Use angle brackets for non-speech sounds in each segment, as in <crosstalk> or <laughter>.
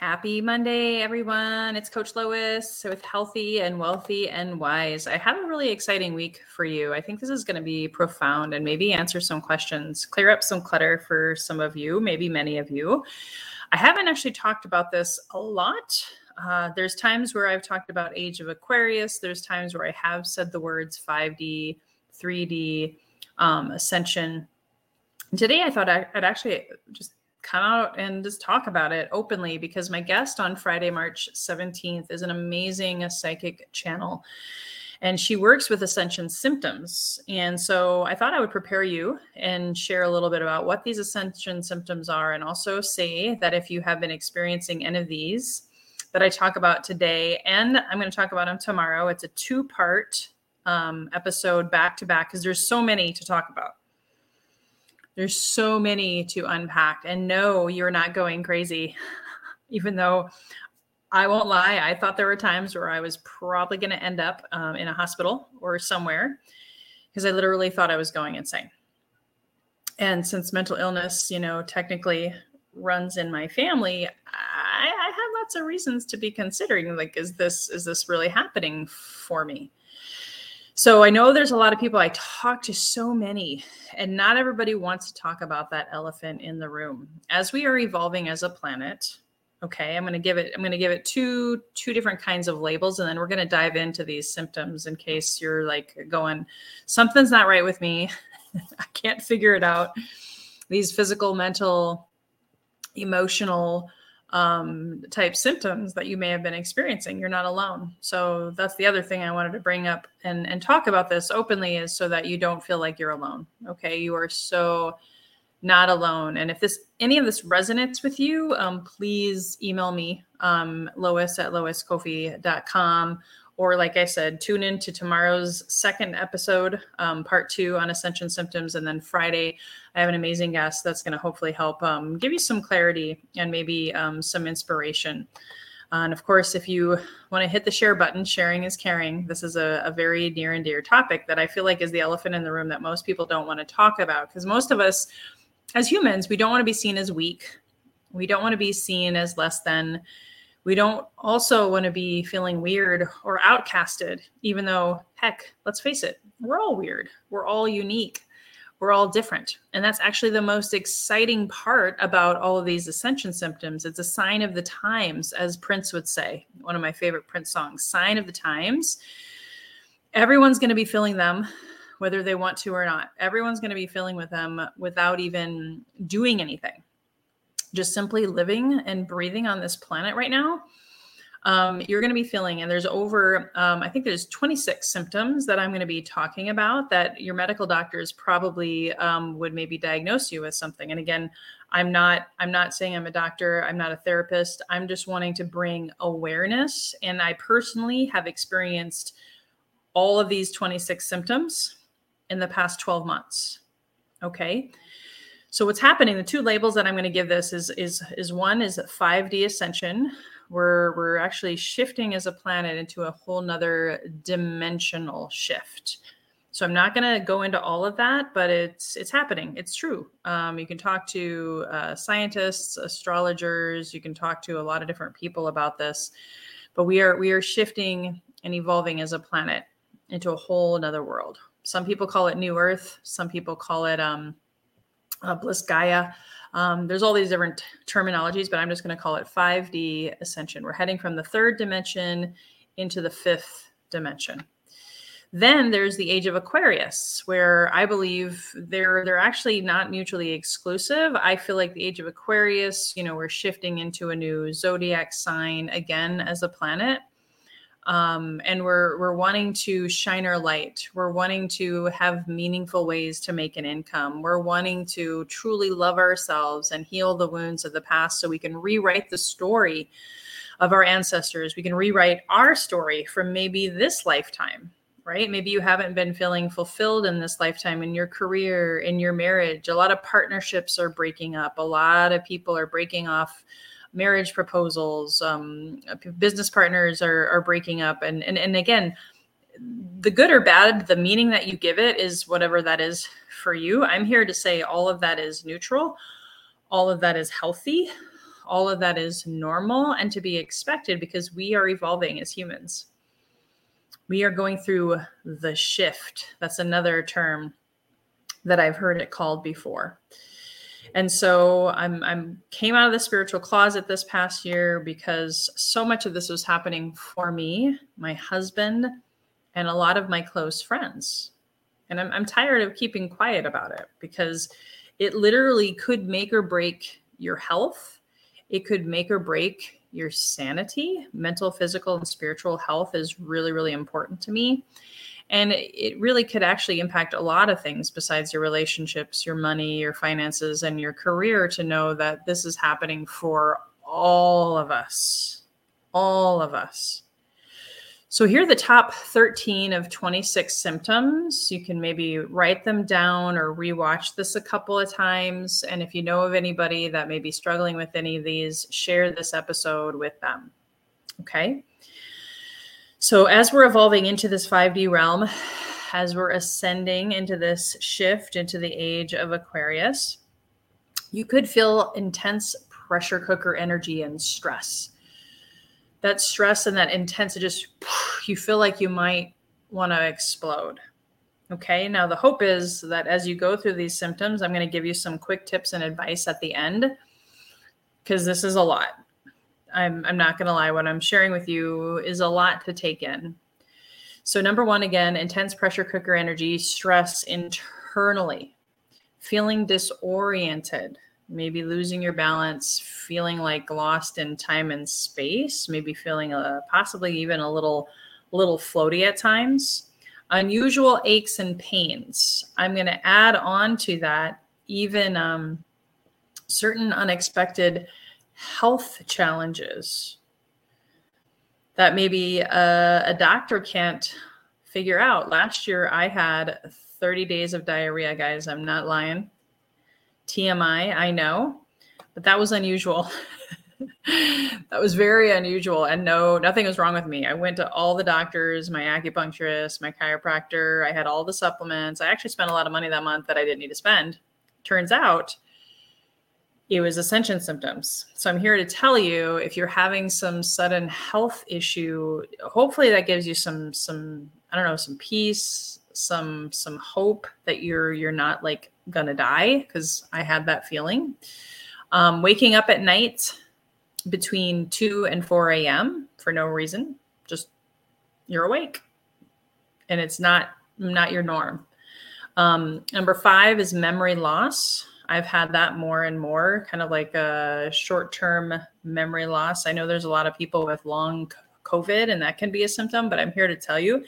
Happy Monday, everyone. It's Coach Lois with Healthy and Wealthy and Wise. I have a really exciting week for you. I think this is going to be profound and maybe answer some questions, clear up some clutter for some of you, maybe many of you. I haven't actually talked about this a lot. Uh, there's times where I've talked about Age of Aquarius, there's times where I have said the words 5D, 3D, um, Ascension. Today, I thought I'd actually just come out and just talk about it openly because my guest on Friday, March 17th is an amazing psychic channel and she works with ascension symptoms. And so I thought I would prepare you and share a little bit about what these ascension symptoms are and also say that if you have been experiencing any of these that I talk about today and I'm going to talk about them tomorrow, it's a two part um, episode back to back because there's so many to talk about. There's so many to unpack. And no, you're not going crazy. <laughs> Even though I won't lie, I thought there were times where I was probably going to end up um, in a hospital or somewhere because I literally thought I was going insane. And since mental illness, you know, technically runs in my family, I, I had lots of reasons to be considering like, is this is this really happening for me? So I know there's a lot of people. I talk to so many, and not everybody wants to talk about that elephant in the room. As we are evolving as a planet, okay, I'm going to give it. I'm going to give it two two different kinds of labels, and then we're going to dive into these symptoms in case you're like going, something's not right with me. <laughs> I can't figure it out. These physical, mental, emotional um, type symptoms that you may have been experiencing. You're not alone. So that's the other thing I wanted to bring up and, and talk about this openly is so that you don't feel like you're alone. Okay. You are so not alone. And if this any of this resonates with you, um, please email me, um, Lois at loiscoffee.com or like I said, tune in to tomorrow's second episode, um, part two on ascension symptoms. And then Friday, I have an amazing guest that's going to hopefully help um, give you some clarity and maybe um, some inspiration. Uh, and of course, if you want to hit the share button, sharing is caring. This is a, a very near and dear topic that I feel like is the elephant in the room that most people don't want to talk about because most of us, as humans, we don't want to be seen as weak. We don't want to be seen as less than we don't also want to be feeling weird or outcasted, even though, heck, let's face it, we're all weird. We're all unique. We're all different. And that's actually the most exciting part about all of these ascension symptoms. It's a sign of the times, as Prince would say, one of my favorite Prince songs, sign of the times. Everyone's going to be feeling them, whether they want to or not. Everyone's going to be feeling with them without even doing anything just simply living and breathing on this planet right now, um, you're going to be feeling, and there's over, um, I think there's 26 symptoms that I'm going to be talking about that your medical doctors probably um, would maybe diagnose you with something. And again, I'm not, I'm not saying I'm a doctor. I'm not a therapist. I'm just wanting to bring awareness. And I personally have experienced all of these 26 symptoms in the past 12 months. Okay. So what's happening? The two labels that I'm going to give this is is is one is 5D ascension. We're we're actually shifting as a planet into a whole nother dimensional shift. So I'm not going to go into all of that, but it's it's happening. It's true. Um, you can talk to uh, scientists, astrologers. You can talk to a lot of different people about this. But we are we are shifting and evolving as a planet into a whole another world. Some people call it New Earth. Some people call it um, uh, Bliss Gaia. Um, there's all these different terminologies, but I'm just going to call it 5D ascension. We're heading from the third dimension into the fifth dimension. Then there's the age of Aquarius, where I believe they're they're actually not mutually exclusive. I feel like the age of Aquarius, you know, we're shifting into a new zodiac sign again as a planet um, and we're we're wanting to shine our light. We're wanting to have meaningful ways to make an income. We're wanting to truly love ourselves and heal the wounds of the past, so we can rewrite the story of our ancestors. We can rewrite our story from maybe this lifetime. Right? Maybe you haven't been feeling fulfilled in this lifetime in your career, in your marriage. A lot of partnerships are breaking up. A lot of people are breaking off marriage proposals, um, business partners are, are breaking up. And, and, and again, the good or bad, the meaning that you give it is whatever that is for you. I'm here to say all of that is neutral, all of that is healthy, All of that is normal and to be expected because we are evolving as humans. We are going through the shift. That's another term that I've heard it called before. And so I'm I'm came out of the spiritual closet this past year because so much of this was happening for me, my husband, and a lot of my close friends. And I'm I'm tired of keeping quiet about it because it literally could make or break your health. It could make or break your sanity. Mental, physical, and spiritual health is really, really important to me. And it really could actually impact a lot of things besides your relationships, your money, your finances, and your career to know that this is happening for all of us. All of us. So here are the top 13 of 26 symptoms. You can maybe write them down or rewatch this a couple of times. And if you know of anybody that may be struggling with any of these, share this episode with them. Okay. So, as we're evolving into this 5D realm, as we're ascending into this shift into the age of Aquarius, you could feel intense pressure cooker energy and stress. That stress and that intense, just you feel like you might want to explode. Okay, now the hope is that as you go through these symptoms, I'm going to give you some quick tips and advice at the end because this is a lot. I'm, I'm not going to lie, what I'm sharing with you is a lot to take in. So, number one, again, intense pressure cooker energy, stress internally, feeling disoriented, maybe losing your balance, feeling like lost in time and space, maybe feeling uh, possibly even a little, little floaty at times. Unusual aches and pains. I'm going to add on to that even um, certain unexpected health challenges that maybe a, a, doctor can't figure out. Last year, I had 30 days of diarrhea, guys. I'm not lying. TMI, I know, but that was unusual. <laughs> that was very unusual. And no, nothing was wrong with me. I went to all the doctors, my acupuncturist, my chiropractor. I had all the supplements. I actually spent a lot of money that month that I didn't need to spend. Turns out, it was ascension symptoms. So I'm here to tell you if you're having some sudden health issue, hopefully that gives you some some I don't know, some peace, some some hope that you're you're not like gonna die because I had that feeling. Um, waking up at night between 2 and 4 a.m. for no reason, just you're awake. And it's not not your norm. Um, number five is memory loss. I've had that more and more, kind of like a short term memory loss. I know there's a lot of people with long COVID, and that can be a symptom, but I'm here to tell you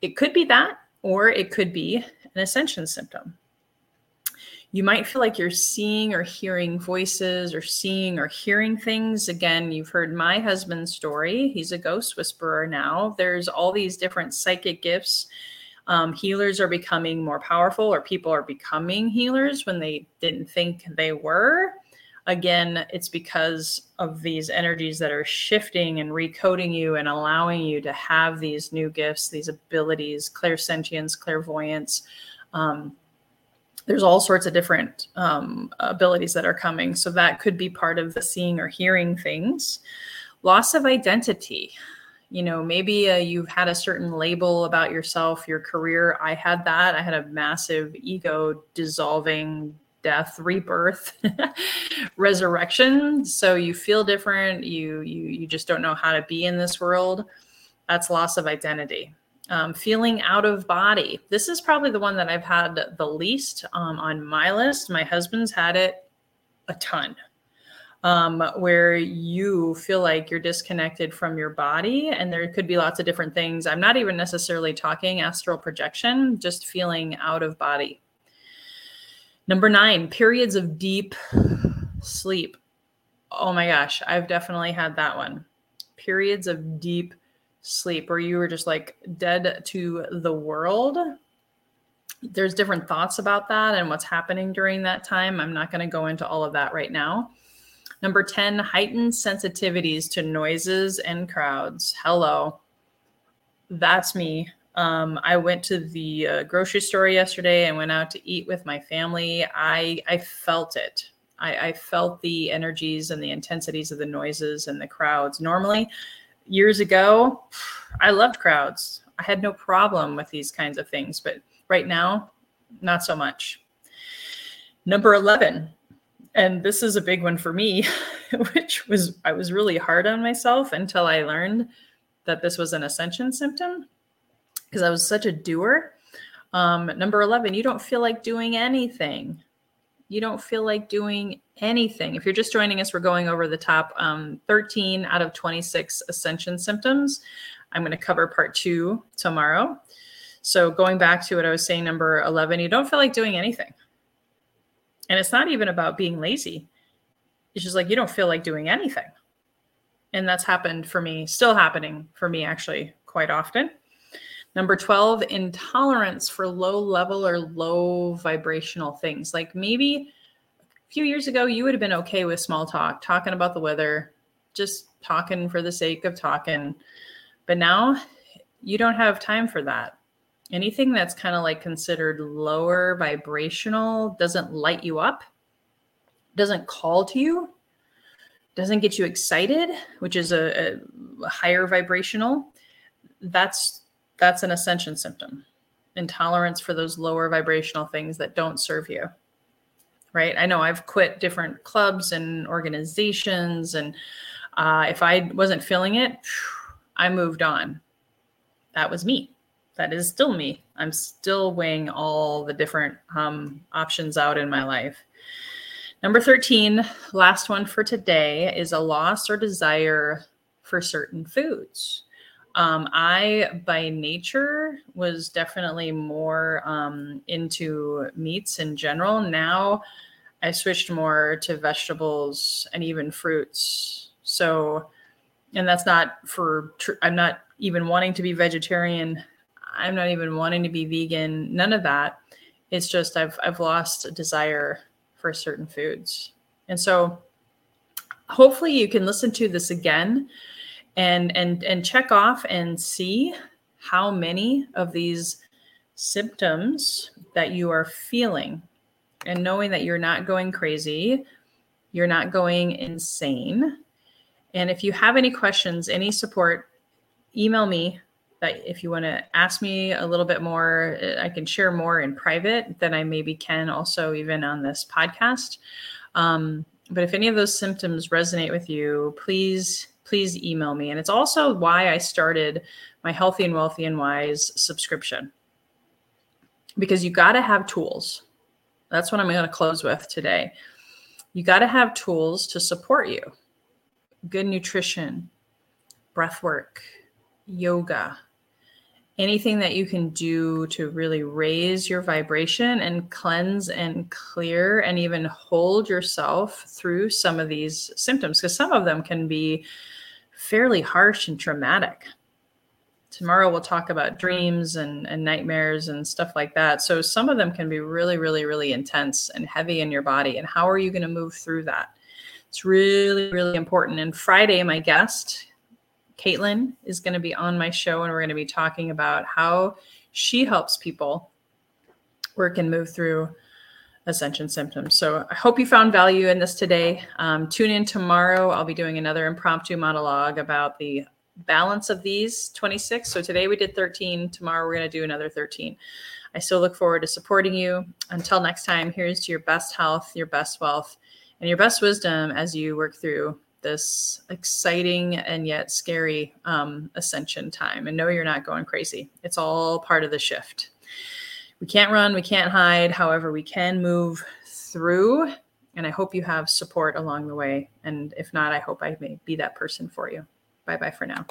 it could be that, or it could be an ascension symptom. You might feel like you're seeing or hearing voices or seeing or hearing things. Again, you've heard my husband's story. He's a ghost whisperer now. There's all these different psychic gifts um, healers are becoming more powerful or people are becoming healers when they didn't think they were. Again it's because of these energies that are shifting and recoding you and allowing you to have these new gifts these abilities clairsentience clairvoyance. Um, there's all sorts of different um, abilities that are coming. So that could be part of the seeing or hearing things. Loss of identity you know maybe uh, you've had a certain label about yourself your career. I had that. I had a massive ego dissolving death rebirth <laughs> resurrection. So you feel different. You you you just don't know how to be in this world. That's loss of identity. Um, feeling out of body. This is probably the one that i've had the least um, on my list. My husband's had it a ton um, where you feel like you're disconnected from your body. And there could be lots of different things. I'm not even necessarily talking astral projection, just feeling out of body. Number nine, periods of deep sleep. Oh my gosh, I've definitely had that one. Periods of deep sleep where you were just like dead to the world. There's different thoughts about that and what's happening during that time. I'm not going to go into all of that right now. Number 10, heightened sensitivities to noises and crowds. Hello. That's me. Um, I went to the uh, grocery store yesterday and went out to eat with my family. I I felt it. I, I felt the energies and the intensities of the noises and the crowds. Normally, years ago, I loved crowds. I had no problem with these kinds of things, but right now, not so much. Number 11, and this is a big one for me, <laughs> which was I was really hard on myself until I learned that this was an ascension symptom because I was such a doer. Um, number 11, you don't feel like doing anything. You don't feel like doing anything. If you're just joining us, we're going over the top um, 13 out of 26 ascension symptoms. I'm going to cover part two tomorrow. So, going back to what I was saying, number 11, you don't feel like doing anything. And it's not even about being lazy. It's just like you don't feel like doing anything. And that's happened for me, still happening for me actually quite often. Number 12, intolerance for low level or low vibrational things. Like maybe a few years ago, you would have been okay with small talk, talking about the weather, just talking for the sake of talking. But now you don't have time for that anything that's kind of like considered lower vibrational doesn't light you up, doesn't call to you, doesn't get you excited, which is a, a higher vibrational, that's that's an ascension symptom. Intolerance for those lower vibrational things that don't serve you. Right? I know I've quit different clubs and organizations, and uh, if I wasn't feeling it, I moved on. That was me that is still me. I'm still weighing all the different um, options out in my life. Number 13, last one for today, is a loss or desire for certain foods. Um, I, by nature, was definitely more um, into meats in general. Now I switched more to vegetables and even fruits. So, and that's not for, tr- I'm not even wanting to be vegetarian I'm not even wanting to be vegan, none of that. It's just I've I've lost a desire for certain foods. And so hopefully you can listen to this again and and and check off and see how many of these symptoms that you are feeling and knowing that you're not going crazy, you're not going insane. And if you have any questions, any support, email me that if you want to ask me a little bit more, I can share more in private than I maybe can also even on this podcast. Um, but if any of those symptoms resonate with you, please please email me. And it's also why I started my Healthy and Wealthy and Wise subscription because you got to have tools. That's what I'm going to close with today. You got to have tools to support you. Good nutrition, breath work, yoga, anything that you can do to really raise your vibration and cleanse and clear and even hold yourself through some of these symptoms because some of them can be fairly harsh and traumatic. Tomorrow we'll talk about dreams and, and nightmares and stuff like that. So some of them can be really really really intense and heavy in your body and how are you going to move through that? It's really really important. And friday my guest Caitlin is going to be on my show, and we're going to be talking about how she helps people work and move through ascension symptoms. So I hope you found value in this today. Um, tune in tomorrow. I'll be doing another impromptu monologue about the balance of these 26. So today we did 13. Tomorrow we're going to do another 13. I still look forward to supporting you. Until next time, here's to your best health, your best wealth, and your best wisdom as you work through this exciting and yet scary um, ascension time and know you're not going crazy. It's all part of the shift. We can't run, we can't hide. However, we can move through. And I hope you have support along the way. And if not, I hope I may be that person for you. Bye bye for now.